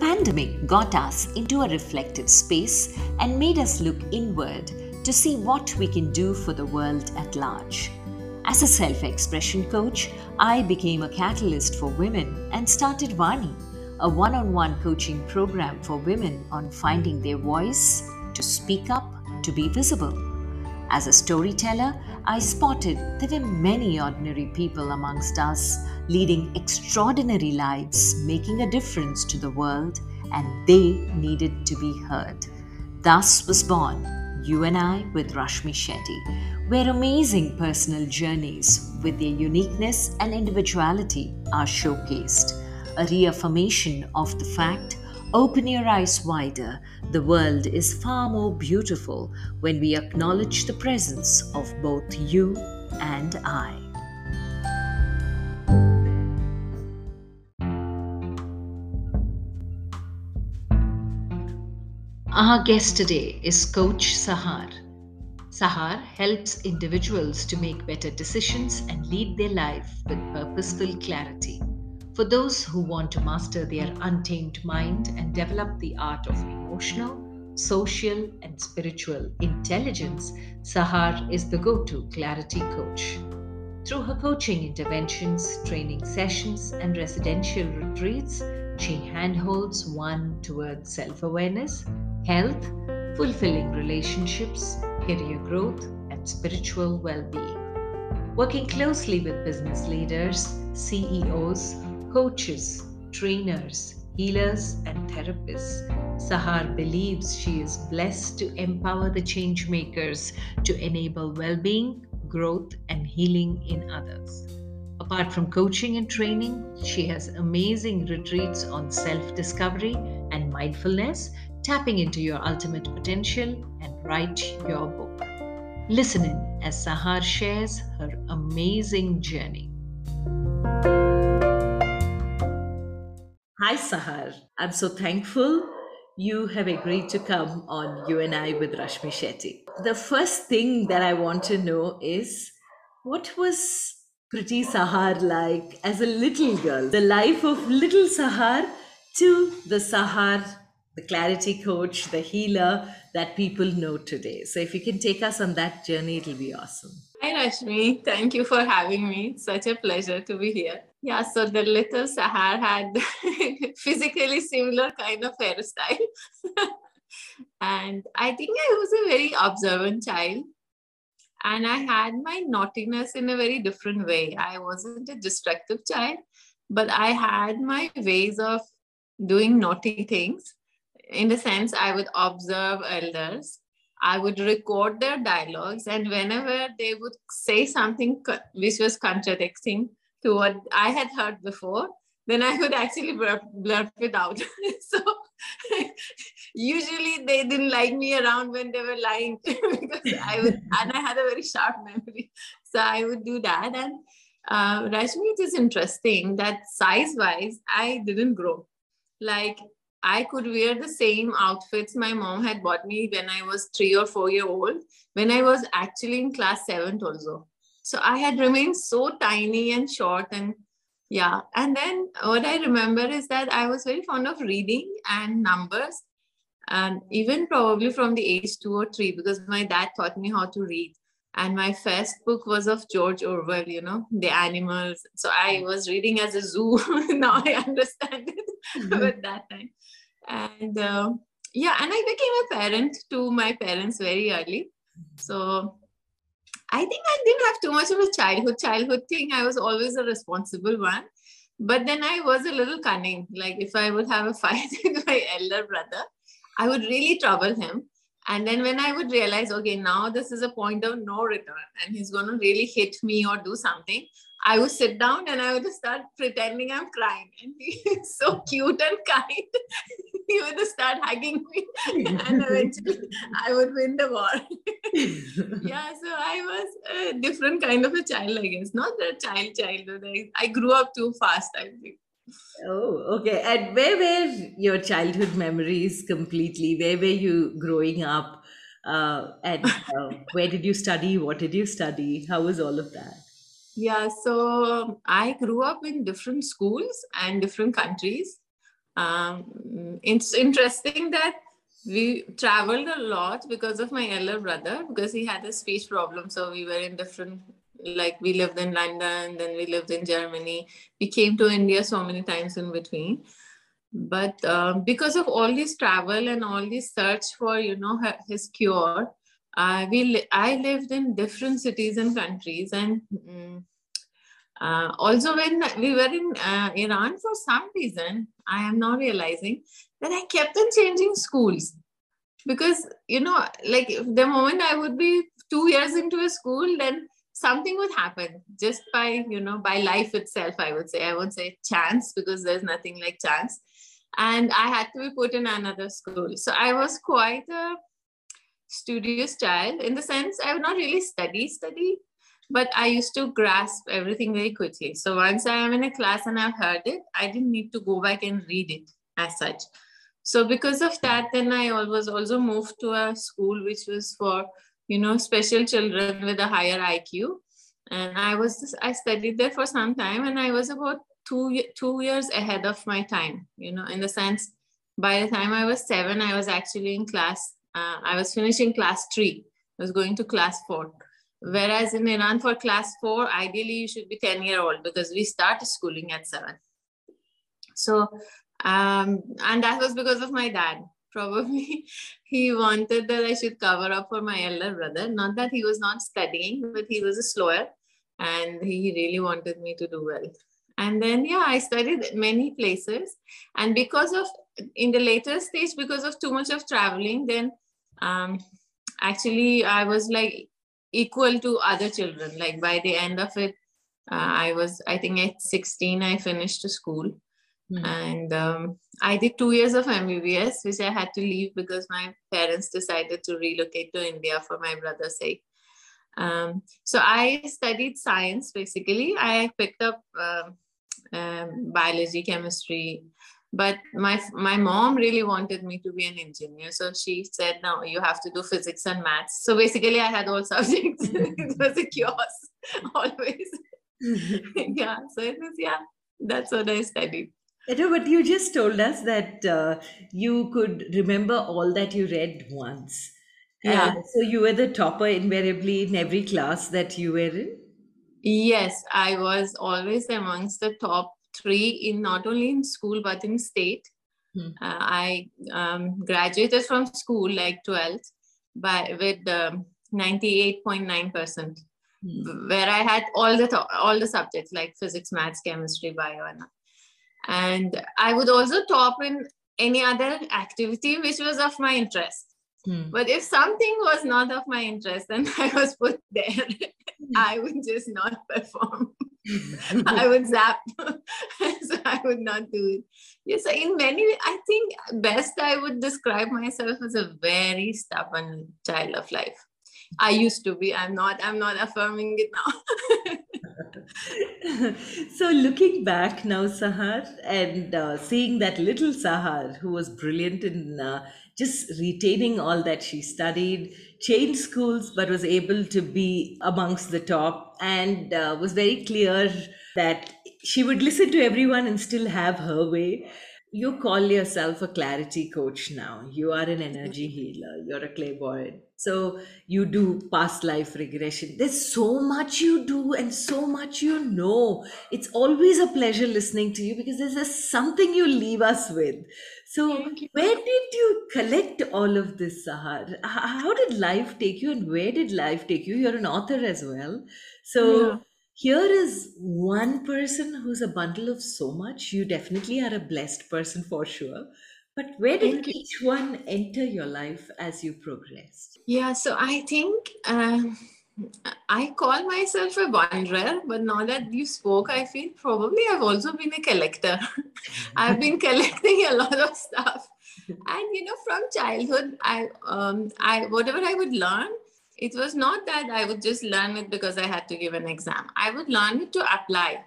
pandemic got us into a reflective space and made us look inward to see what we can do for the world at large. As a self expression coach, I became a catalyst for women and started Vani, a one on one coaching program for women on finding their voice, to speak up, to be visible. As a storyteller, I spotted there were many ordinary people amongst us leading extraordinary lives, making a difference to the world, and they needed to be heard. Thus was born You and I with Rashmi Shetty, where amazing personal journeys with their uniqueness and individuality are showcased, a reaffirmation of the fact Open your eyes wider. The world is far more beautiful when we acknowledge the presence of both you and I. Our guest today is Coach Sahar. Sahar helps individuals to make better decisions and lead their life with purposeful clarity. For those who want to master their untamed mind and develop the art of emotional, social, and spiritual intelligence, Sahar is the go to clarity coach. Through her coaching interventions, training sessions, and residential retreats, she handholds one towards self awareness, health, fulfilling relationships, career growth, and spiritual well being. Working closely with business leaders, CEOs, coaches, trainers, healers, and therapists. Sahar believes she is blessed to empower the change makers to enable well being, growth, and healing in others. Apart from coaching and training, she has amazing retreats on self discovery and mindfulness, tapping into your ultimate potential and write your book. Listen in as Sahar shares her amazing journey. Hi, Sahar. I'm so thankful you have agreed to come on You and I with Rashmi Shetty. The first thing that I want to know is what was Pretty Sahar like as a little girl? The life of little Sahar to the Sahar, the clarity coach, the healer that people know today. So if you can take us on that journey, it'll be awesome. Hi, Rashmi. Thank you for having me. Such a pleasure to be here. Yeah, so the little Sahar had physically similar kind of hairstyle. and I think I was a very observant child. And I had my naughtiness in a very different way. I wasn't a destructive child, but I had my ways of doing naughty things. In the sense, I would observe elders I would record their dialogues, and whenever they would say something which was contradicting to what I had heard before, then I would actually blurp, it out. so usually they didn't like me around when they were lying because I would, and I had a very sharp memory. So I would do that. And uh, Rashmi, it is interesting that size wise, I didn't grow. Like I could wear the same outfits my mom had bought me when I was three or four year old, when I was actually in class seventh also. So I had remained so tiny and short and yeah. And then what I remember is that I was very fond of reading and numbers. And even probably from the age two or three, because my dad taught me how to read. And my first book was of George Orwell, you know, the animals. So I was reading as a zoo. now I understand it, mm-hmm. but that time. And uh, yeah and i became a parent to my parents very early. So i think i didn't have too much of a childhood childhood thing. I was always a responsible one. But then i was a little cunning. Like if i would have a fight with my elder brother i would really trouble him. And then when i would realize okay now this is a point of no return and he's going to really hit me or do something I would sit down and I would start pretending I'm crying. And he's so cute and kind. he would start hugging me. And eventually I would win the war. yeah, so I was a different kind of a child, I guess. Not a child childhood. I, I grew up too fast, I think. Oh, okay. And where were your childhood memories completely? Where were you growing up? Uh, and uh, where did you study? What did you study? How was all of that? Yeah, so I grew up in different schools and different countries. um, it's interesting that we traveled a lot because of my elder brother because he had a speech problem. So we were in different like we lived in london then we lived in germany. We came to india so many times in between. But um, because of all this travel and all this search for you know his cure uh, we i lived in different cities and countries and um, uh, also when we were in uh, iran for some reason i am now realizing that i kept on changing schools. Because you know like the moment i would be two years into a school then something would happen. Just by you know by life itself i would say. I won't say chance because there's nothing like chance. And I had to be put in another school. So I was quite a studious child in the sense I would not really study, study, but I used to grasp everything very quickly. So once I am in a class and I've heard it, I didn't need to go back and read it as such. So because of that, then I was also moved to a school which was for you know special children with a higher IQ, and I was I studied there for some time, and I was about two two years ahead of my time you know in the sense by the time i was seven i was actually in class uh, i was finishing class three. I was going to class four. Whereas in iran for class four ideally you should be 10 year old because we start schooling at seven. So um, and that was because of my dad. Probably he wanted that i should cover up for my elder brother. Not that he was not studying but he was a slower and he really wanted me to do well. And then yeah i studied many places. And because of in the later stage because of too much of traveling then um, actually i was like equal to other children like by the end of it uh, i was i think at 16 i finished school mm. and um, i did two years of mbbs which i had to leave because my parents decided to relocate to india for my brother's sake um, so i studied science basically i picked up um, um, biology, chemistry. But my my mom really wanted me to be an engineer, so she said, "No, you have to do physics and maths." So basically, I had all subjects. it was a chaos always. yeah, so it was yeah. That's what I studied. but you just told us that uh, you could remember all that you read once. Yeah. so you were the topper invariably in every class that you were in? Yes, I was always amongst the top three in not only in school but in state. Hmm. Uh, I um, graduated from school like 12th by with um, 98.9 percent, hmm. where I had all the th- all the subjects like physics, maths, chemistry, bio, and and I would also top in any other activity which was of my interest. Hmm. But if something was not of my interest, then I was put there. I would just not perform. I would zap. so I would not do it. Yes, in many I think best I would describe myself as a very stubborn child of life. I used to be. I'm not. I'm not affirming it now. so looking back now, Sahar, and uh, seeing that little Sahar who was brilliant in uh, just retaining all that she studied, changed schools, but was able to be amongst the top and uh, was very clear that she would listen to everyone and still have her way you call yourself a clarity coach now. You are an energy healer. You're a clairvoyant. So you do past life regression. There's so much you do and so much you know. It's always a pleasure listening to you because there's something you leave us with. So where did you collect all of this, Sahar? How did life take you and where did life take you? You're an author as well. So yeah here is one person who's a bundle of so much. You definitely are a blessed person for sure. But where did each one enter your life as you progressed? Yeah, so I think uh, I call myself a wanderer, but now that you spoke, I feel probably I've also been a collector. I've been collecting a lot of stuff. And you know, from childhood, I um, I whatever I would learn, it was not that I would just learn it because I had to give an exam. I would learn it to apply.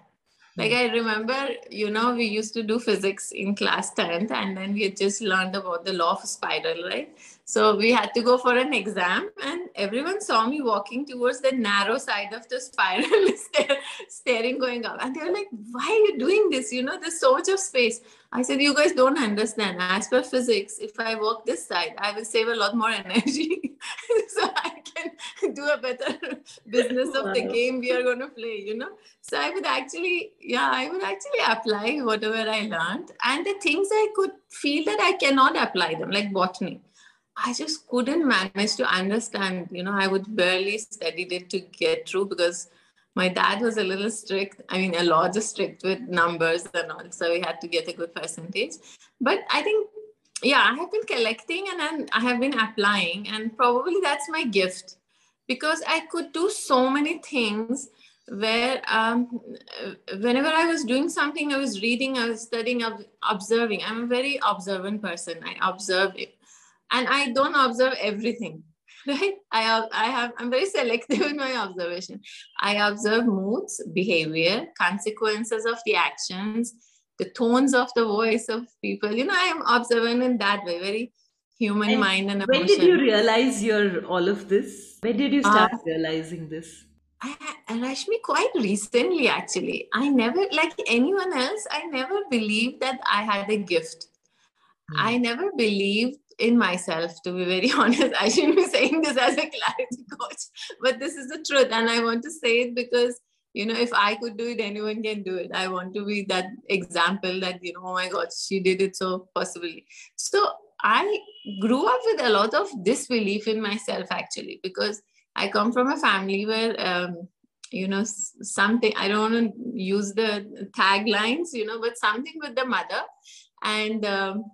Like I remember, you know, we used to do physics in class 10th and then we had just learned about the law of spiral, right? So we had to go for an exam, and everyone saw me walking towards the narrow side of the spiral, staring going up. And they were like, Why are you doing this? You know, there's so much of space. I said, You guys don't understand. As per physics, if I walk this side, I will save a lot more energy. so I can do a better business of wow. the game we are going to play, you know? So I would actually, yeah, I would actually apply whatever I learned. And the things I could feel that I cannot apply them, like botany I just couldn't manage to understand. You know, I would barely studied it to get through because my dad was a little strict. I mean, a lot strict with numbers and all. So we had to get a good percentage. But I think, yeah, I have been collecting and then I have been applying, and probably that's my gift because I could do so many things where um, whenever I was doing something, I was reading, I was studying, observing. I'm a very observant person. I observe it and I don't observe everything. Right? I have, I have, I'm very selective in my observation. I observe moods, behavior, consequences of the actions, the tones of the voice of people. You know, I am observant in that way, very human and mind and emotion. When did you realize you're all of this? When did you start uh, realizing this? I, Rashmi, quite recently, actually. I never, like anyone else, I never believed that I had a gift. Mm. I never believed in myself, to be very honest. I shouldn't be saying this as a clarity coach, but this is the truth. And I want to say it because, you know, if I could do it, anyone can do it. I want to be that example that, you know, oh my God, she did it so possibly. So I grew up with a lot of disbelief in myself, actually, because I come from a family where, um, you know, something, I don't want to use the taglines, you know, but something with the mother. And um,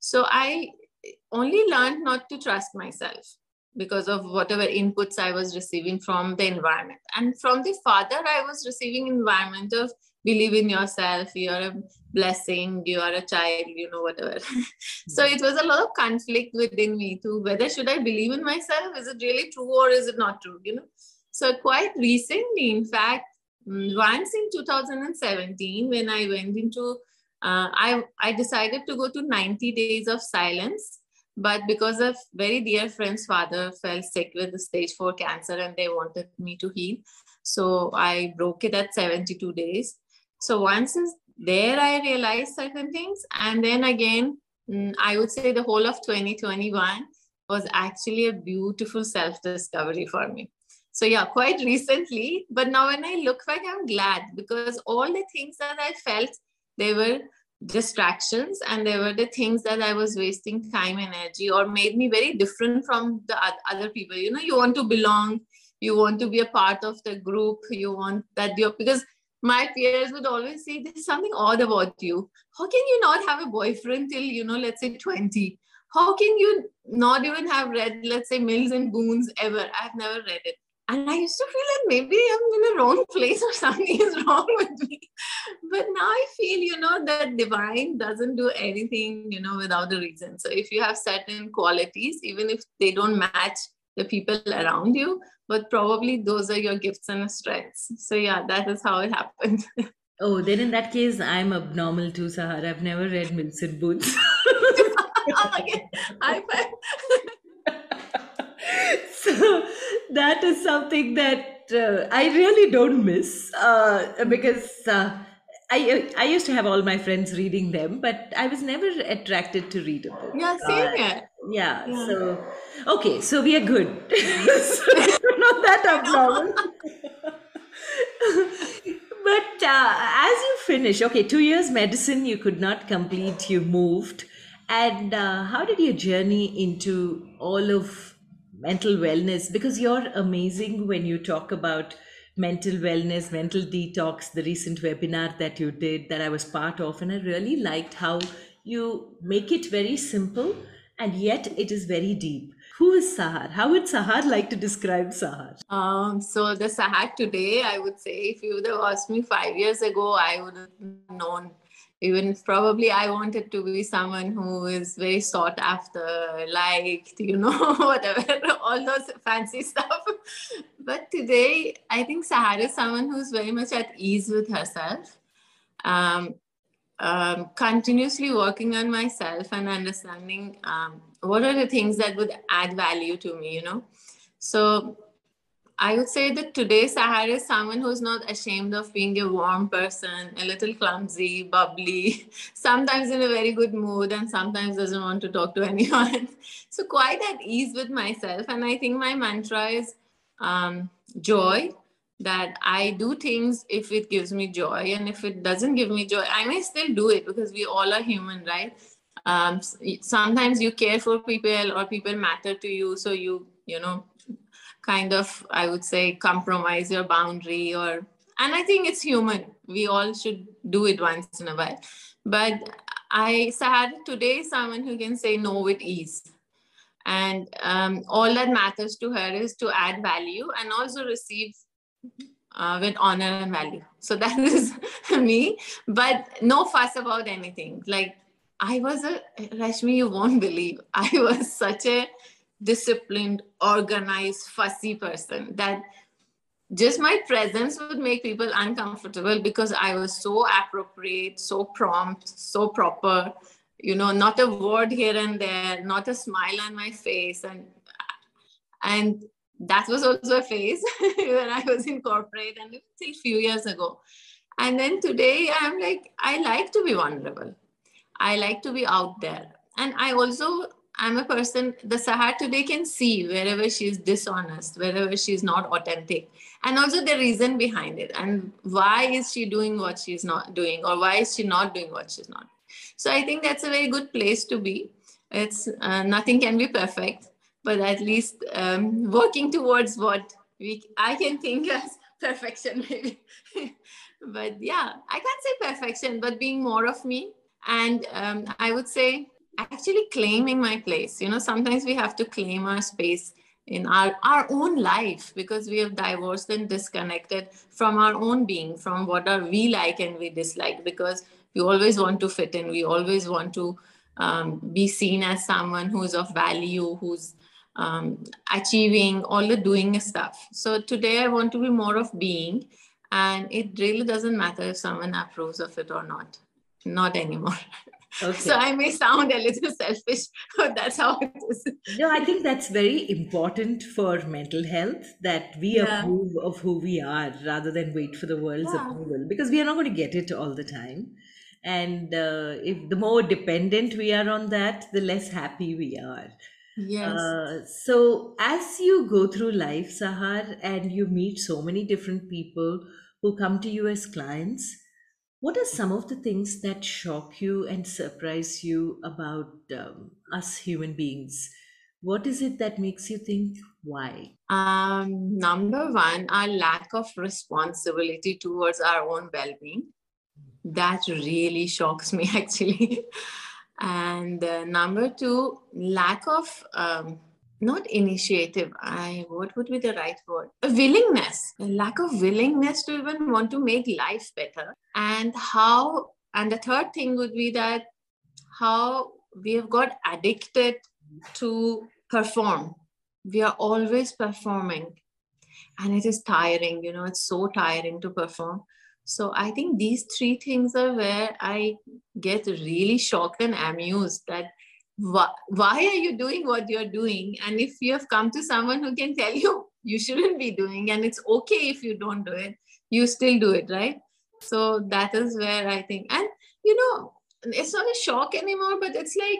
so I only learned not to trust myself because of whatever inputs I was receiving from the environment. And from the father, I was receiving environment of believe in yourself, you're a blessing, you are a child, you know, whatever. so it was a lot of conflict within me to whether should I believe in myself? Is it really true or is it not true? You know? So quite recently, in fact, mm, once in 2017, when I went into uh, I, I decided to go to 90 days of silence but because a very dear friend's father fell sick with stage 4 cancer and they wanted me to heal. So i broke it at 72 days. So once there i realized certain things. And then again mm, i would say the whole of 2021 was actually a beautiful self discovery for me. So yeah quite recently. But now when i look back i'm glad because all the things that i felt they were distractions and they were the things that i was wasting time energy or made me very different from the other people. You know you want to belong you want to be a part of the group you want that you because my peers would always say there's something odd about you. How can you not have a boyfriend till you know let's say 20 how can you not even have read let's say mills and boons ever? I've never read it and I used to feel like maybe I'm in the wrong place or something is wrong with me. But now I feel, you know, that divine doesn't do anything, you know, without a reason. So if you have certain qualities, even if they don't match the people around you, but probably those are your gifts and strengths. So yeah, that is how it happened. Oh, then in that case, I'm abnormal too, Sahar. I've never read Mills and Boons. Oh, okay. I so that is something that uh, I really don't miss uh, because uh, I I used to have all my friends reading them, but I was never attracted to read a book. Yeah, same uh, here. Yeah, yeah, So okay, so we are good. so not that abnormal. but uh, as you finish, okay, two years medicine you could not complete. You moved, and uh, how did your journey into all of mental wellness because you're amazing when you talk about mental wellness, mental detox, the recent webinar that you did that I was part of. And I really liked how you make it very simple and yet it is very deep. Who is Sahar? How would Sahar like to describe Sahar? Um, so the Sahar today, I would say, if you would have asked me five years ago, I would have known even probably I wanted to be someone who is very sought after, liked, you know, whatever, all those fancy stuff. But today, I think Sahar is someone who's very much at ease with herself. Um, um, continuously working on myself and understanding um, what are the things that would add value to me, you know. So I would say that today Sahar is someone who's not ashamed of being a warm person, a little clumsy, bubbly, sometimes in a very good mood, and sometimes doesn't want to talk to anyone. So quite at ease with myself. And I think my mantra is um, joy that I do things if it gives me joy, and if it doesn't give me joy, I may still do it because we all are human, right? Um, sometimes you care for people or people matter to you, so you you know kind of i would say compromise your boundary or and i think it's human. We all should do it once in a while. But i sad today someone who can say no with ease and um, all that matters to her is to add value and also receive uh, with honor and value. So that is me. But no fuss about anything. Like i was a rashmi you won't believe. I was such a disciplined, organized, fussy person that just my presence would make people uncomfortable because I was so appropriate, so prompt, so proper, you know, not a word here and there, not a smile on my face. And and that was also a phase when I was in corporate and until a few years ago. And then today I'm like, I like to be vulnerable. I like to be out there. And I also I'm a person, the Sahar today can see wherever she's dishonest, wherever she's not authentic, and also the reason behind it. And why is she doing what she's not doing, or why is she not doing what she's not? So I think that's a very good place to be. It's uh, nothing can be perfect, but at least um, working towards what we I can think as perfection, maybe. but yeah, I can't say perfection, but being more of me. And um, I would say actually claiming my place. You know sometimes we have to claim our space in our, our own life because we have divorced and disconnected from our own being from what are we like and we dislike because we always want to fit in. We always want to um, be seen as someone who's of value who's um, achieving all the doing stuff. So today i want to be more of being and it really doesn't matter if someone approves of it or not. Not anymore Okay. So I may sound a little selfish, but that's how it is. No, I think that's very important for mental health that we yeah. approve of who we are rather than wait for the world's yeah. approval because we are not going to get it all the time. And uh, if the more dependent we are on that, the less happy we are. Yes. Uh, so as you go through life, Sahar, and you meet so many different people who come to you as clients, what are some of the things that shock you and surprise you about um, us human beings? What is it that makes you think why? Um, number one, our lack of responsibility towards our own well being. That really shocks me, actually. and uh, number two, lack of um, not initiative i what would be the right word. A willingness a lack of willingness to even want to make life better. And how and the third thing would be that how we have got addicted to perform. We are always performing. And it is tiring you know it's so tiring to perform. So i think these three things are where i get really shocked and amused that why, why are you doing what you're doing? And if you have come to someone who can tell you you shouldn't be doing and it's okay if you don't do it you still do it right? So that is where i think and you know it's not a shock anymore but it's like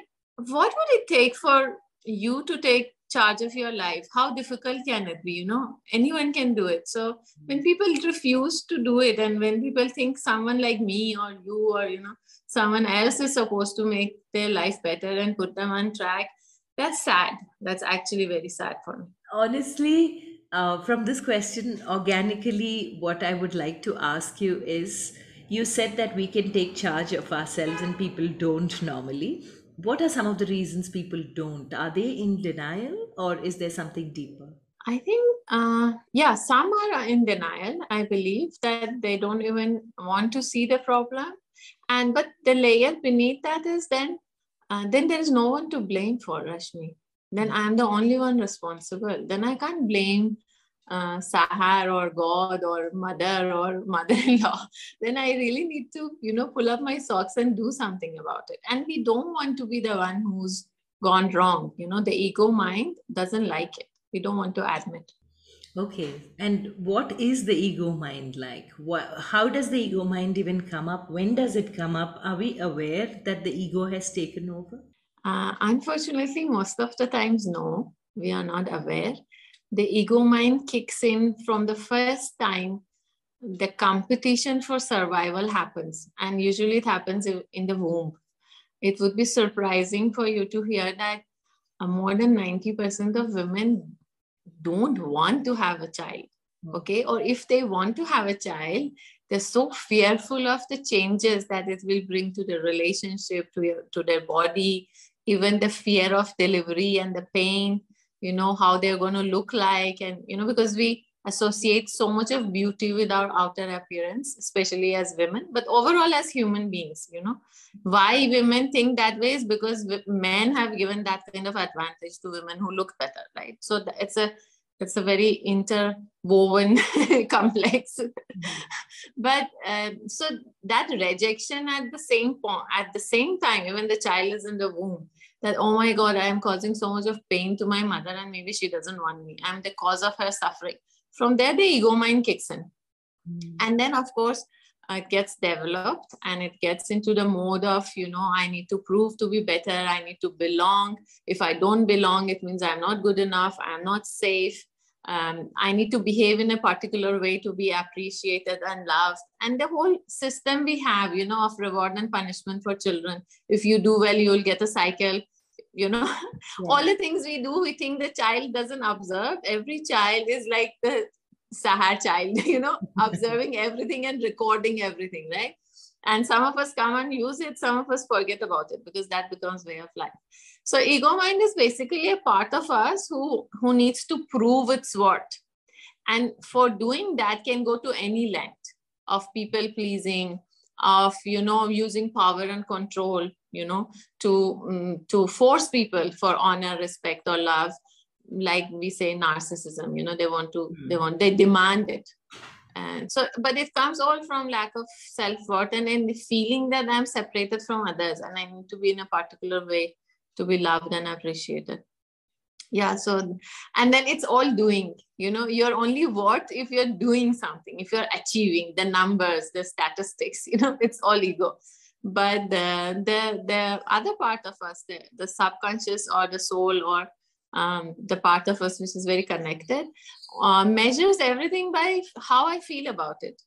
what would it take for you to take charge of your life how difficult can it be you know? Anyone can do it. So when people refuse to do it and when people think someone like me or you or you know someone else is supposed to make their life better and put them on track that's sad. That's actually very sad for me. Honestly uh, from this question organically what i would like to ask you is you said that we can take charge of ourselves and people don't normally what are some of the reasons people don't? Are they in denial or is there something deeper? I think uh, yeah some are in denial i believe that they don't even want to see the problem. And but the layer beneath that is then uh, then there is no one to blame for rashmi. Then i am the only one responsible. Then i can't blame uh, Sahar or God or mother or mother-in-law, then I really need to, you know, pull up my socks and do something about it. And we don't want to be the one who's gone wrong. You know, the ego mind doesn't like it. We don't want to admit. Okay. And what is the ego mind like? What, how does the ego mind even come up? When does it come up? Are we aware that the ego has taken over? Uh, unfortunately, most of the times, no, we are not aware. The ego mind kicks in from the first time the competition for survival happens, and usually it happens in the womb. It would be surprising for you to hear that uh, more than 90% of women don't want to have a child hmm. okay or if they want to have a child they're so fearful of the changes that it will bring to the relationship to, your, to their body even the fear of delivery and the pain you know how they're going to look like and you know because we associate so much of beauty with our outer appearance especially as women but overall as human beings you know. Why women think that way is because men have given that kind of advantage to women who look better right? So it's a it's a very interwoven complex. But uh, so that rejection at the same point at the same time even the child is in the womb that oh my god i am causing so much of pain to my mother and maybe she doesn't want me. I'm the cause of her suffering. From there the ego mind kicks in. Mm. and then of course it gets developed and it gets into the mode of you know i need to prove to be better. I need to belong. If i don't belong it means i'm not good enough. I'm not safe um, i need to behave in a particular way to be appreciated and loved and the whole system we have you know of reward and punishment for children if you do well you will get a cycle you know yeah. all the things we do we think the child doesn't observe every child is like the Sahar child, you know, observing everything and recording everything, right? And some of us come and use it, some of us forget about it because that becomes way of life. So ego mind is basically a part of us who, who needs to prove its worth. And for doing that can go to any length of people pleasing, of you know using power and control you know to um, to force people for honor respect or love like we say narcissism you know they want to mm. they hmm. want they demand it and so but it comes all from lack of self-worth and then the feeling that i'm separated from others and i need to be in a particular way to be loved and appreciated. Yeah so and then it's all doing you know you're only worth if you're doing something if you're achieving the numbers the statistics you know it's all ego. But the the the other part of us the, the subconscious or the soul or um, the part of us which is very connected, uh, measures everything by how I feel about it.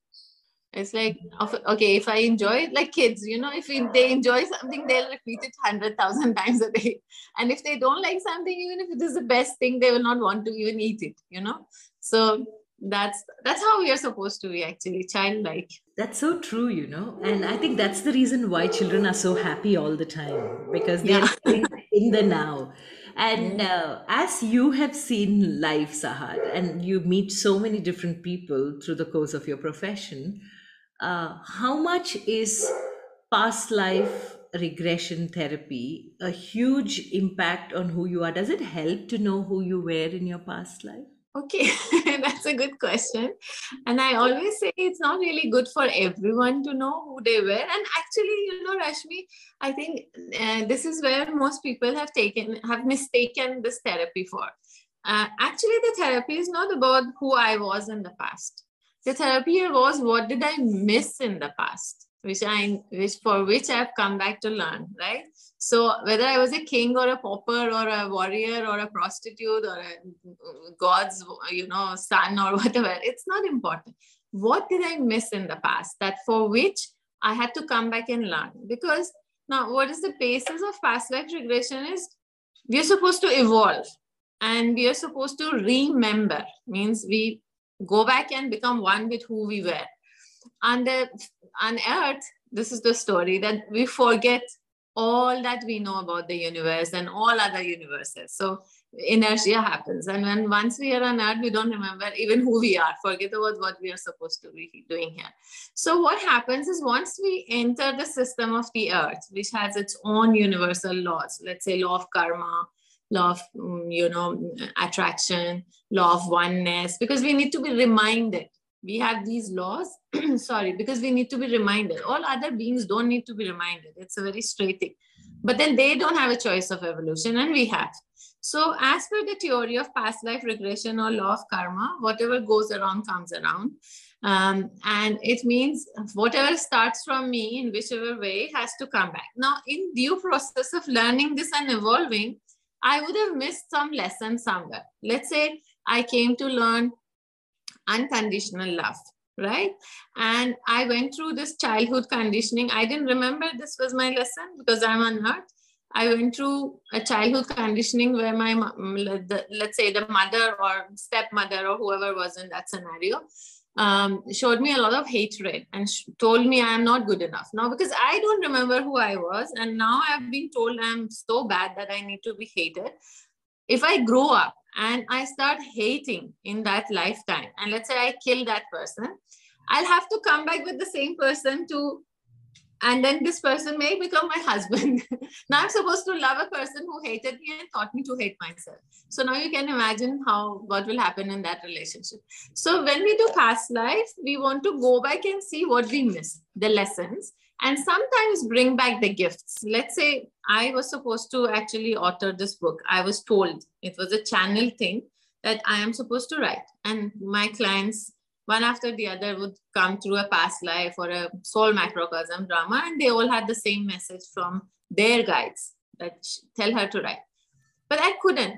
It's like, okay, if I enjoy it, like kids, you know, if they enjoy something, they'll repeat it 100,000 times a day. And if they don't like something, even if it is the best thing, they will not want to even eat it, you know? So that's that's how we are supposed to be actually childlike that's so true you know and i think that's the reason why children are so happy all the time because they're yeah. in the now and uh, as you have seen life, Sahar, and you meet so many different people through the course of your profession, uh, how much is past life regression therapy a huge impact on who you are? Does it help to know who you were in your past life? Okay, that's a good question. And I always say it's not really good for everyone to know who they were. And actually, you know, Rashmi, I think uh, this is where most people have taken, have mistaken this therapy for. Uh, actually, the therapy is not about who I was in the past. The therapy was what did I miss in the past, which I, which for which I've come back to learn, right? So whether I was a king or a pauper or a warrior or a prostitute or a god's, you know, son or whatever, it's not important. What did I miss in the past that for which I had to come back and learn? Because now what is the basis of past life regression is we are supposed to evolve and we are supposed to remember means we go back and become one with who we were. And on earth, this is the story that we forget all that we know about the universe and all other universes. So inertia happens. And when once we are on earth, we don't remember even who we are, forget about what we are supposed to be doing here. So what happens is once we enter the system of the earth, which has its own universal laws, let's say law of karma, law of mm, you know attraction law of oneness because we need to be reminded we have these laws sorry because we need to be reminded. All other beings don't need to be reminded. It's a very straight thing. But then they don't have a choice of evolution and we have. So as per the theory of past life regression or law of karma whatever goes around comes around. Um, and it means whatever starts from me in whichever way has to come back. Now in due process of learning this and evolving i would have missed some lesson somewhere. Let's say i came to learn unconditional love right and i went through this childhood conditioning i didn't remember this was my lesson because i'm on earth i went through a childhood conditioning where my let's say the mother or stepmother or whoever was in that scenario um, showed me a lot of hatred and told me I am not good enough. Now, because I don't remember who I was, and now I've been told I'm so bad that I need to be hated. If I grow up and I start hating in that lifetime, and let's say I kill that person, I'll have to come back with the same person to, and then this person may become my husband. now I'm supposed to love a person who hated me and taught me to hate myself. So now you can imagine how what will happen in that relationship. So when we do past life, we want to go back and see what we missed, the lessons, and sometimes bring back the gifts. Let's say I was supposed to actually author this book. I was told it was a channel thing that I am supposed to write, and my clients one after the other would come through a past life or a soul macrocosm drama, and they all had the same message from their guides that tell her to write. But I couldn't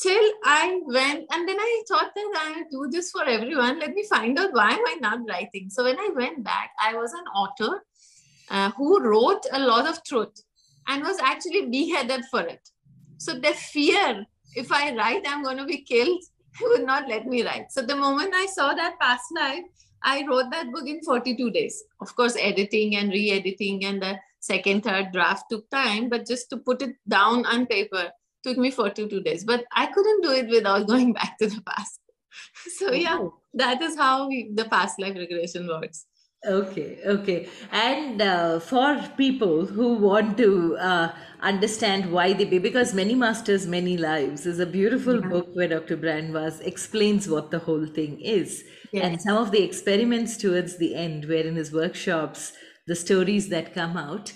till I went, and then I thought that I do this for everyone. Let me find out why am I not writing. So when I went back, I was an author uh, who wrote a lot of truth and was actually beheaded for it. So the fear, if I write, I'm going to be killed would not let me write. So the moment I saw that past life, I wrote that book in 42 days. Of course, editing and re-editing and the second, third draft took time, but just to put it down on paper took me 42 days. But I couldn't do it without going back to the past. So yeah, oh. that is how we, the past life regression works. Okay, okay. And uh, for people who want to uh, understand why they be, because Many Masters, Many Lives is a beautiful yeah. book where Dr. Brian Weiss explains what the whole thing is. Yes. And some of the experiments towards the end, where in his workshops, the stories that come out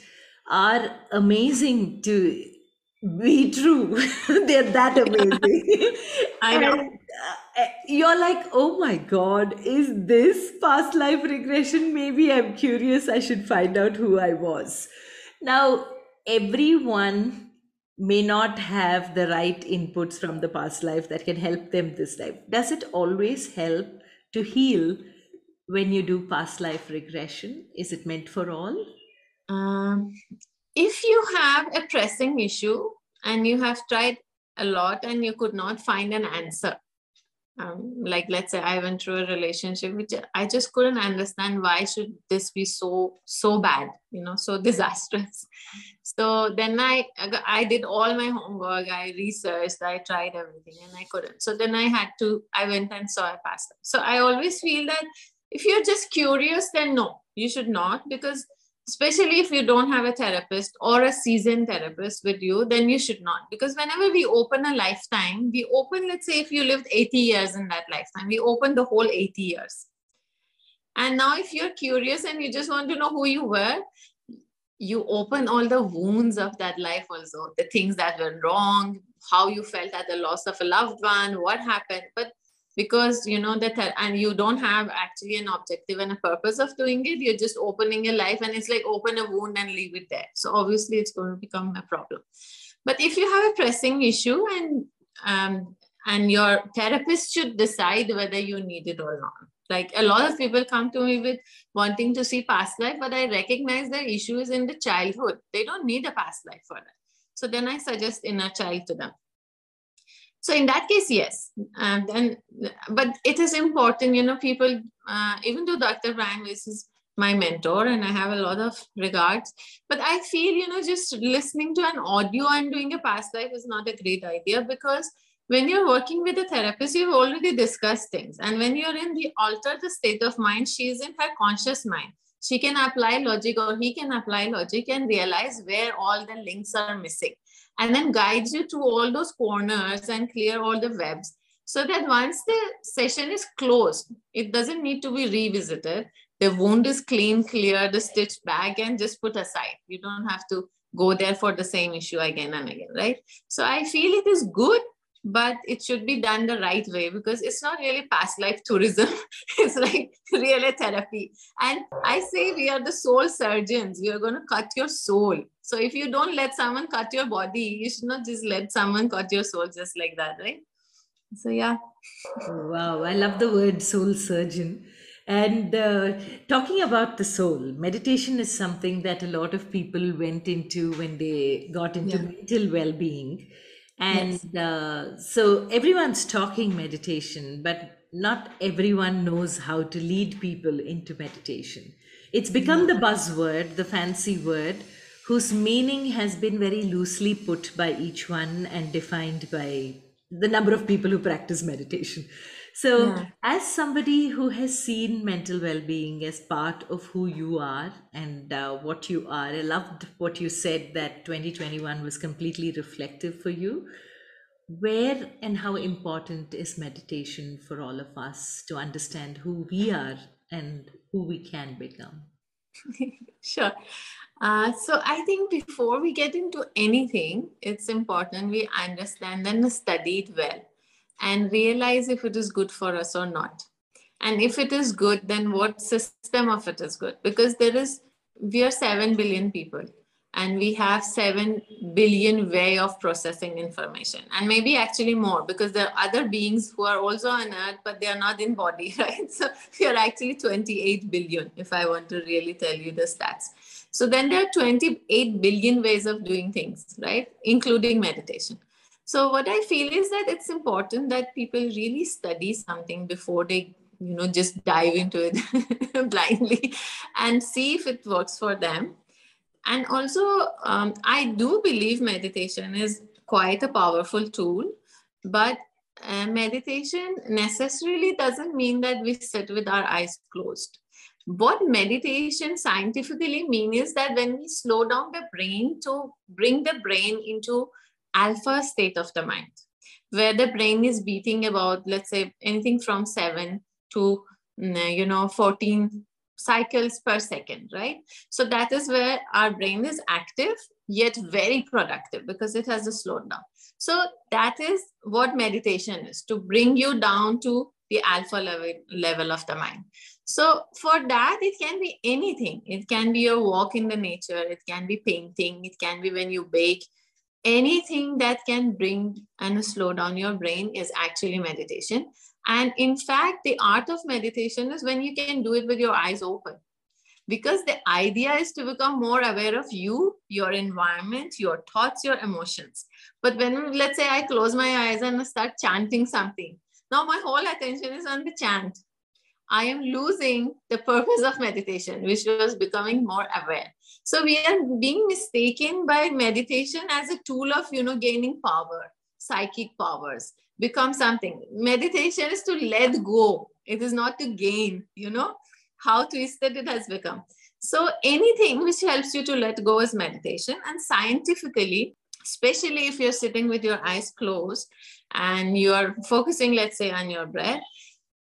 are amazing to be true. They're that amazing. I know. And, uh, you're like, oh my God, is this past life regression? Maybe I'm curious. I should find out who I was. Now, everyone may not have the right inputs from the past life that can help them this life. Does it always help to heal when you do past life regression? Is it meant for all? Um, if you have a pressing issue and you have tried a lot and you could not find an answer um, like let's say i went through a relationship which i just couldn't understand why should this be so so bad you know so disastrous. So then i i did all my homework i researched i tried everything and i couldn't. So then i had to i went and saw a pastor. So i always feel that if you're just curious then no you should not because especially if you don't have a therapist or a seasoned therapist with you then you should not. Because whenever we open a lifetime we open let's say if you lived 80 years in that lifetime we open the whole 80 years. And now if you're curious and you just want to know who you were you open all the wounds of that life also the things that were wrong how you felt at the loss of a loved one what happened. But because you know that and you don't have actually an objective and a purpose of doing it. You're just opening your life and it's like open a wound and leave it there. So obviously it's going to become a problem. But if you have a pressing issue and um, and your therapist should decide whether you need it or not. Like a lot of people come to me with wanting to see past life but i recognize their issue is in the childhood. They don't need a past life for that. So then i suggest inner child to them so in that case yes. And then but it is important you know people uh, even though dr brian weiss is my mentor and i have a lot of regards but i feel you know just listening to an audio and doing a past life is not a great idea because when you're working with a therapist you've already discussed things. And when you're in the altered state of mind she is in her conscious mind. She can apply logic or he can apply logic and realize where all the links are missing and then guides you to all those corners and clear all the webs so that once the session is closed, it doesn't need to be revisited. The wound is clean, clear, the stitch back, and just put aside. You don't have to go there for the same issue again and again, right? So I feel it is good, but it should be done the right way because it's not really past life tourism. it's like really therapy. And I say we are the soul surgeons. We are going to cut your soul. So if you don't let someone cut your body, you should not just let someone cut your soul just like that, right? so yeah. Wow i love the word soul surgeon. And uh, talking about the soul meditation is something that a lot of people went into when they got into Yeah. mental well-being. Yes. and uh, so everyone's talking meditation but not everyone knows how to lead people into meditation. It's become the buzzword the fancy word whose meaning has been very loosely put by each one and defined by the number of people who practice meditation. So, yeah as somebody who has seen mental well being as part of who you are and uh, what you are, I loved what you said that 2021 was completely reflective for you. Where and how important is meditation for all of us to understand who we are and who we can become? sure uh, so i think before we get into anything it's important we understand and study it well and realize if it is good for us or not. And if it is good then what system of it is good? Because there is we are 7 billion people and we have 7 billion way of processing information and maybe actually more because there are other beings who are also on earth but they are not in body right? So we are actually 28 billion if i want to really tell you the stats so then there are 28 billion ways of doing things right? Including meditation. So what i feel is that it's important that people really study something before they you know just dive into it blindly and see if it works for them. And also um, i do believe meditation is quite a powerful tool but uh, meditation necessarily doesn't mean that we sit with our eyes closed what meditation scientifically mean is that when we slow down the brain to bring the brain into alpha state of the mind where the brain is beating about let's say anything from 7 to mm, you know 14 cycles per second right? So that is where our brain is active yet very productive because it has a slowed down. So that is what meditation is to bring you down to the alpha level level of the mind so for that it can be anything. It can be a walk in the nature. It can be painting. It can be when you bake. Anything that can bring and slow down your brain is actually meditation. And in fact the art of meditation is when you can do it with your eyes open. Because the idea is to become more aware of you your environment your thoughts your emotions. But when let's say i close my eyes and start chanting something. Now my whole attention is on the chant I am losing the purpose of meditation, which was becoming more aware. So we are being mistaken by meditation as a tool of, you know, gaining power, psychic powers, become something. Meditation is to let go. It is not to gain, you know, how twisted it has become. So anything which helps you to let go is meditation. And scientifically, especially if you're sitting with your eyes closed and you are focusing, let's say, on your breath,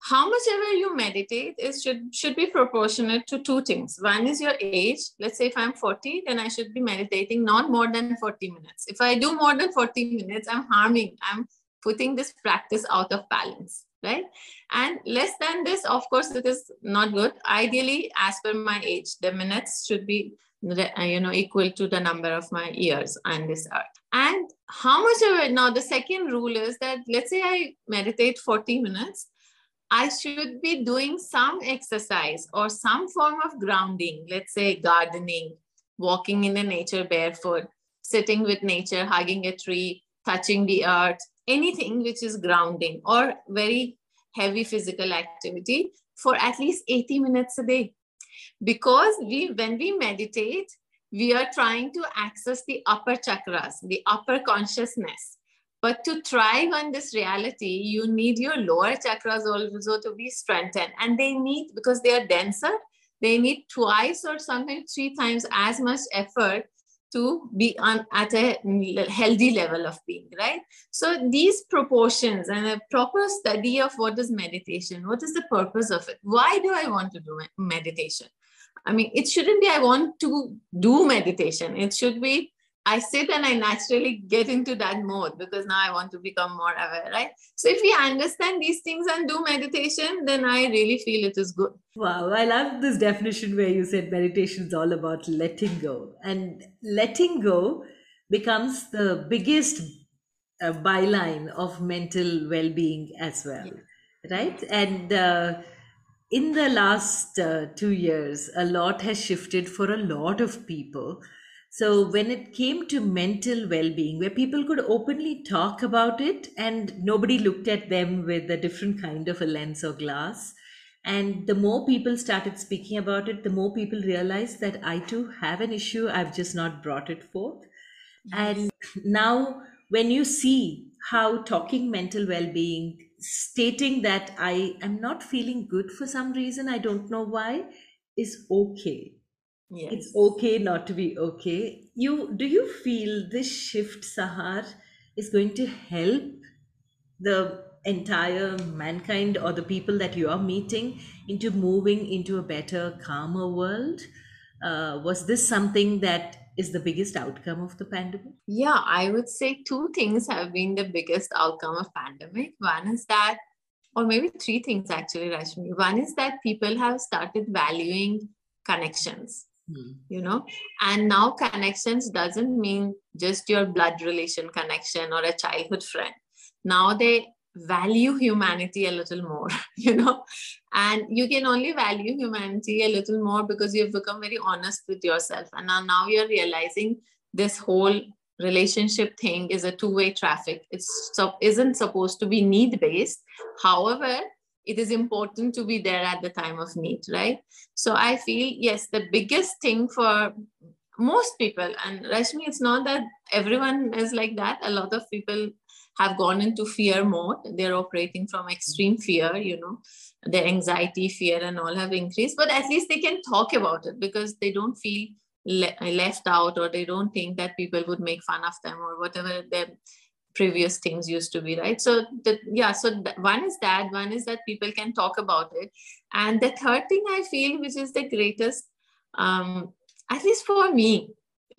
how much ever you meditate is should should be proportionate to two things. One is your age. Let's say if i'm 40 then i should be meditating not more than 40 minutes. If i do more than 40 minutes i'm harming i'm putting this practice out of balance right? And less than this of course it is not good. Ideally as per my age the minutes should be uh, you know equal to the number of my years on this earth. And how much of it now the second rule is that let's say i meditate 40 minutes I should be doing some exercise or some form of grounding, let's say gardening, walking in the nature barefoot, sitting with nature, hugging a tree, touching the earth, anything which is grounding or very heavy physical activity for at least 80 minutes a day. Because we, when we meditate, we are trying to access the upper chakras, the upper consciousness but to thrive on this reality, you need your lower chakras also to be strengthened. And they need, because they are denser, they need twice or sometimes three times as much effort to be on at a healthy level of being right? So these proportions and a proper study of what is meditation what is the purpose of it? Why do i want to do meditation? I mean it shouldn't be i want to do meditation. It should be I sit and I naturally get into that mode because now I want to become more aware, right? So if we understand these things and do meditation, then I really feel it is good. Wow, I love this definition where you said meditation is all about letting go. And letting go becomes the biggest uh, byline of mental well being as well, yeah. right? And uh, in the last uh, two years, a lot has shifted for a lot of people so when it came to mental well-being, where people could openly talk about it and nobody looked at them with a different kind of a lens or glass, and the more people started speaking about it, the more people realized that I too have an issue. I've just not brought it forth. Yes. And now, when you see how talking mental well being, stating that I am not feeling good for some reason, I don't know why, is okay yes. it's okay not to be okay. You do you feel this shift sahar is going to help the entire mankind or the people that you are meeting into moving into a better calmer world? Uh, was this something that is the biggest outcome of the pandemic? Yeah i would say two things have been the biggest outcome of pandemic. One is that or maybe three things actually rashmi. One is that people have started valuing connections Hmm. you know? And now connections doesn't mean just your blood relation connection or a childhood friend. Now they value humanity a little more you know? And you can only value humanity a little more because you've become very honest with yourself. And now, now you're realizing this whole relationship thing is a two-way traffic. It's so isn't supposed to be need based however it is important to be there at the time of need, right? So I feel, yes, the biggest thing for most people, and Rashmi, it's not that everyone is like that. A lot of people have gone into fear mode. They're operating from extreme fear, you know, their anxiety, fear, and all have increased, but at least they can talk about it because they don't feel le- left out or they don't think that people would make fun of them or whatever their previous things used to be right? So the, yeah so one is that one is that people can talk about it. And the third thing i feel which is the greatest um, at least for me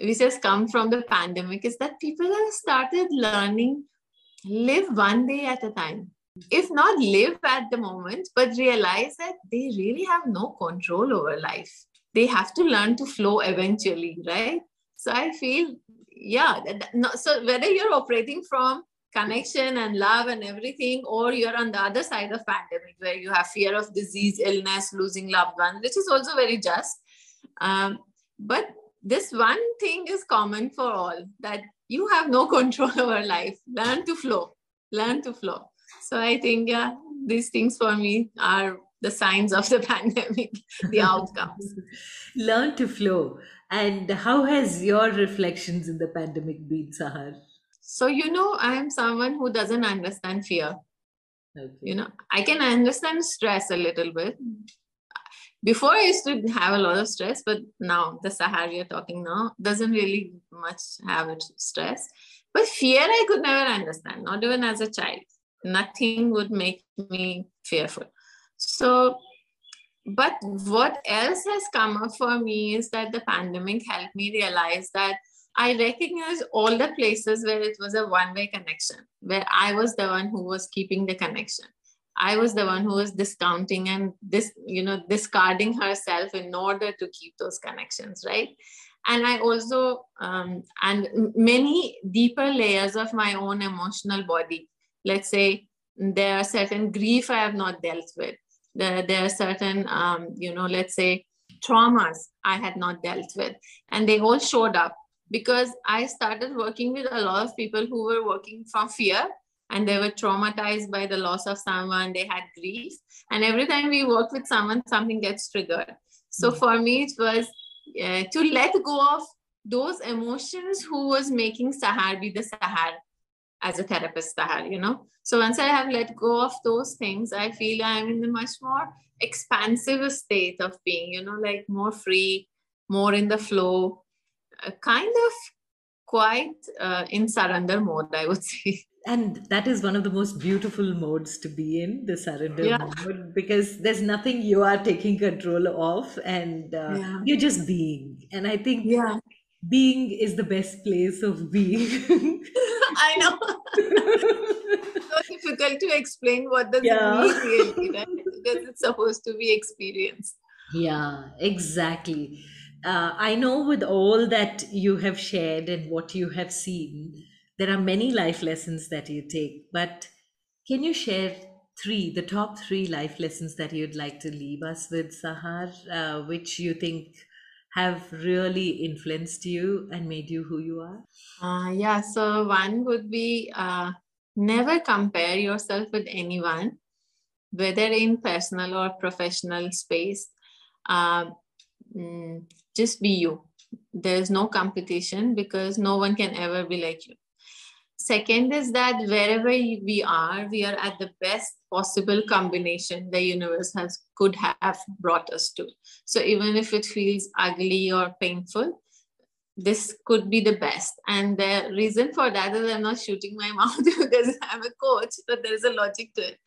which has come from the pandemic is that people have started learning live one day at a time. If not live at the moment but realize that they really have no control over life. They have to learn to flow eventually right? So i feel yeah so whether you're operating from connection and love and everything or you're on the other side of pandemic where you have fear of disease illness losing loved ones which is also very just um, but this one thing is common for all that you have no control over life. Learn to flow. Learn to flow. So i think yeah these things for me are the signs of the pandemic the outcomes learn to flow and how has your reflections in the pandemic been, Sahar? So, you know, I am someone who doesn't understand fear. Okay. You know, I can understand stress a little bit. Before I used to have a lot of stress, but now the Sahar you're talking now doesn't really much have it stress. But fear I could never understand, not even as a child. Nothing would make me fearful. So but what else has come up for me is that the pandemic helped me realize that I recognize all the places where it was a one way connection, where I was the one who was keeping the connection. I was the one who was discounting and this, you know, discarding herself in order to keep those connections, right? And I also, um, and many deeper layers of my own emotional body. Let's say there are certain grief I have not dealt with there, there are certain, um, you know, let's say traumas I had not dealt with. And they all showed up because I started working with a lot of people who were working from fear and they were traumatized by the loss of someone, they had grief. And every time we work with someone, something gets triggered. So mm-hmm. for me, it was uh, to let go of those emotions who was making Sahar be the Sahar as a therapist Sahar, you know. So once I have let go of those things, I feel I'm in a much more expansive state of being, you know, like more free, more in the flow. uh, kind of quite uh, in surrender mode, I would say. And that is one of the most beautiful modes to be in, the surrender Yeah. mode, because there's nothing you are taking control of, and uh, Yeah. you're just being. And I think Yeah, being is the best place of being. I know. so difficult to explain what does Yeah. it mean really, right? Because it's supposed to be experienced. Yeah, exactly. Uh, I know with all that you have shared and what you have seen, there are many life lessons that you take. But can you share three, the top three life lessons that you'd like to leave us with, Sahar, uh, which you think have really influenced you and made you who you are? Uh, yeah, so one would be uh, never compare yourself with anyone, whether in personal or professional space. Uh, mm, just be you. There's no competition because no one can ever be like you. Second is that wherever we are, we are at the best possible combination the universe has could have brought us to. So even if it feels ugly or painful, this could be the best. And the reason for that is I'm not shooting my mouth because I'm a coach, but there is a logic to it.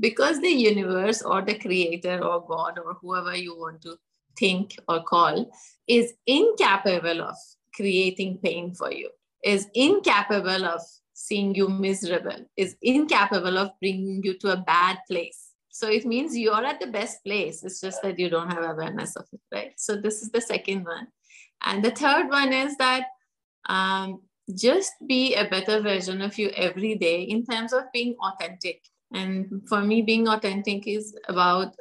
Because the universe or the creator or God or whoever you want to think or call is incapable of creating pain for you, is incapable of seeing you miserable, is incapable of bringing you to a bad place. So it means you're at the best place. It's just that you don't have awareness of it, right? So this is the second one. And the third one is that um, just be a better version of you every day in terms of being authentic. And for me, being authentic is about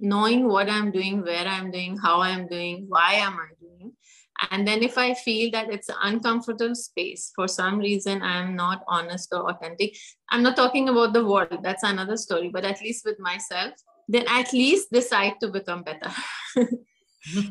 knowing what I'm doing, where I'm doing, how I'm doing, why am I doing. And then if I feel that it's an uncomfortable space, for some reason I'm not honest or authentic, I'm not talking about the world, that's another story, but at least with myself, then at least decide to become better.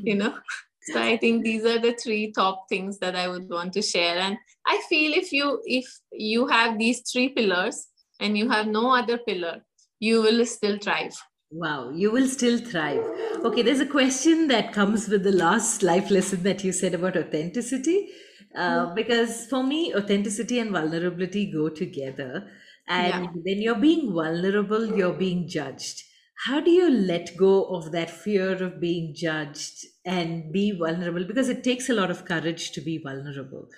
you know? So I think these are the three top things that I would want to share. And I feel if you if you have these three pillars and you have no other pillar, you will still thrive. Wow, you will still thrive. Okay, there's a question that comes with the last life lesson that you said about authenticity. Uh, because for me, authenticity and vulnerability go together. And Yeah. when you're being vulnerable, you're being judged. How do you let go of that fear of being judged and be vulnerable? Because it takes a lot of courage to be vulnerable.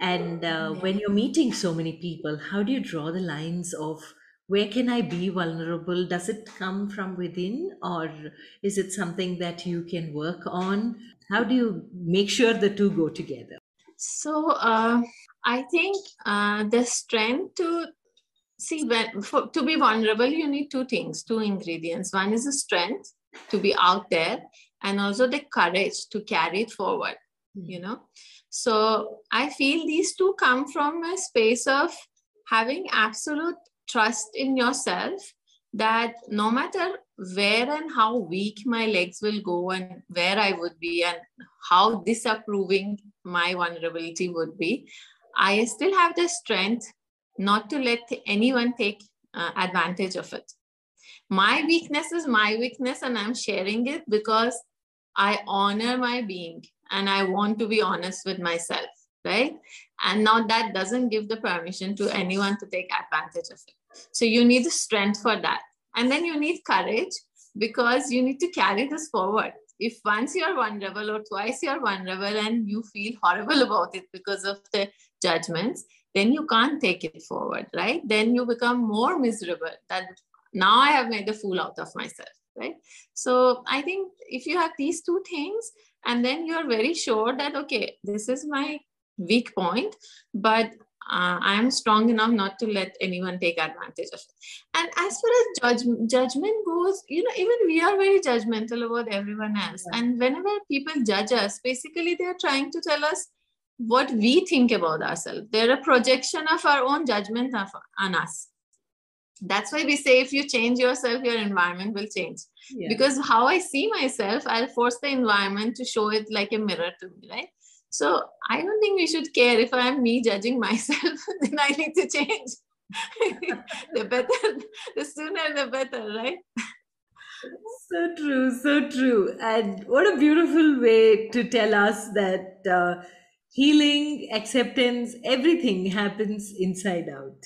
And uh, when you're meeting so many people, how do you draw the lines of where can I be vulnerable? Does it come from within, or is it something that you can work on? How do you make sure the two go together? So uh, I think uh, the strength to see when for, to be vulnerable, you need two things, two ingredients. One is the strength to be out there, and also the courage to carry it forward. You know, so I feel these two come from a space of having absolute trust in yourself that no matter where and how weak my legs will go and where I would be and how disapproving my vulnerability would be, I still have the strength not to let anyone take uh, advantage of it. My weakness is my weakness, and I'm sharing it because I honor my being and I want to be honest with myself, right? And now that doesn't give the permission to anyone to take advantage of it. So you need the strength for that. And then you need courage because you need to carry this forward. If once you're vulnerable or twice you're vulnerable and you feel horrible about it because of the judgments, then you can't take it forward, right? Then you become more miserable that now I have made a fool out of myself, right? So I think if you have these two things, and then you're very sure that, okay, this is my weak point, but uh, I am strong enough not to let anyone take advantage of it. And as far as judge, judgment goes, you know, even we are very judgmental about everyone else. And whenever people judge us, basically they're trying to tell us what we think about ourselves. They're a projection of our own judgment of, on us. That's why we say if you change yourself, your environment will change. Yeah. Because how I see myself, I'll force the environment to show it like a mirror to me, right? So I don't think we should care if I'm me judging myself, then I need to change. the better, the sooner the better, right? So true, so true. And what a beautiful way to tell us that uh, healing, acceptance, everything happens inside out.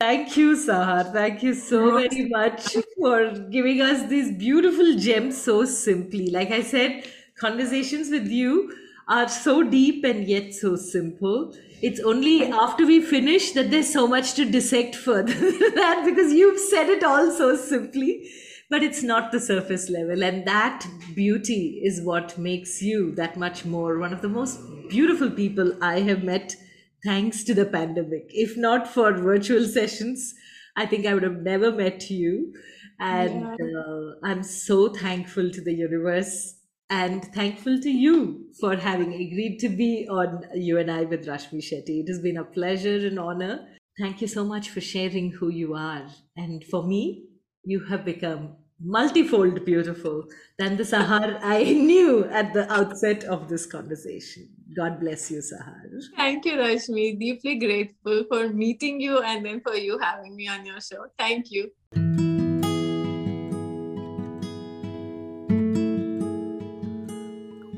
Thank you, Sahar. Thank you so very much for giving us these beautiful gems so simply. Like I said, conversations with you are so deep and yet so simple. It's only after we finish that there's so much to dissect further that because you've said it all so simply, but it's not the surface level. And that beauty is what makes you that much more one of the most beautiful people I have met thanks to the pandemic. If not for virtual sessions, I think I would have never met you. And Yeah. uh, I'm so thankful to the universe and thankful to you for having agreed to be on You and I with Rashmi Shetty. It has been a pleasure and honor. Thank you so much for sharing who you are. And for me, you have become multifold beautiful than the Sahar I knew at the outset of this conversation. God bless you, Sahar. Thank you, Rashmi. Deeply grateful for meeting you and then for you having me on your show. Thank you.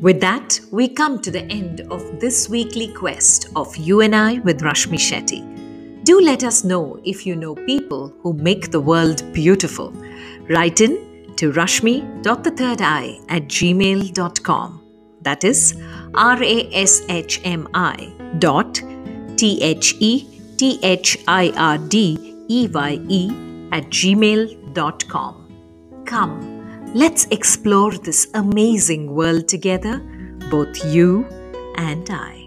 With that, we come to the end of this weekly quest of You and I with Rashmi Shetty. Do let us know if you know people who make the world beautiful. Write in to rashmi.thethirdeye at gmail.com. That is R A S H M I dot T H E T H I R D E Y E at gmail.com. Come, Let's explore this amazing world together, both you and I.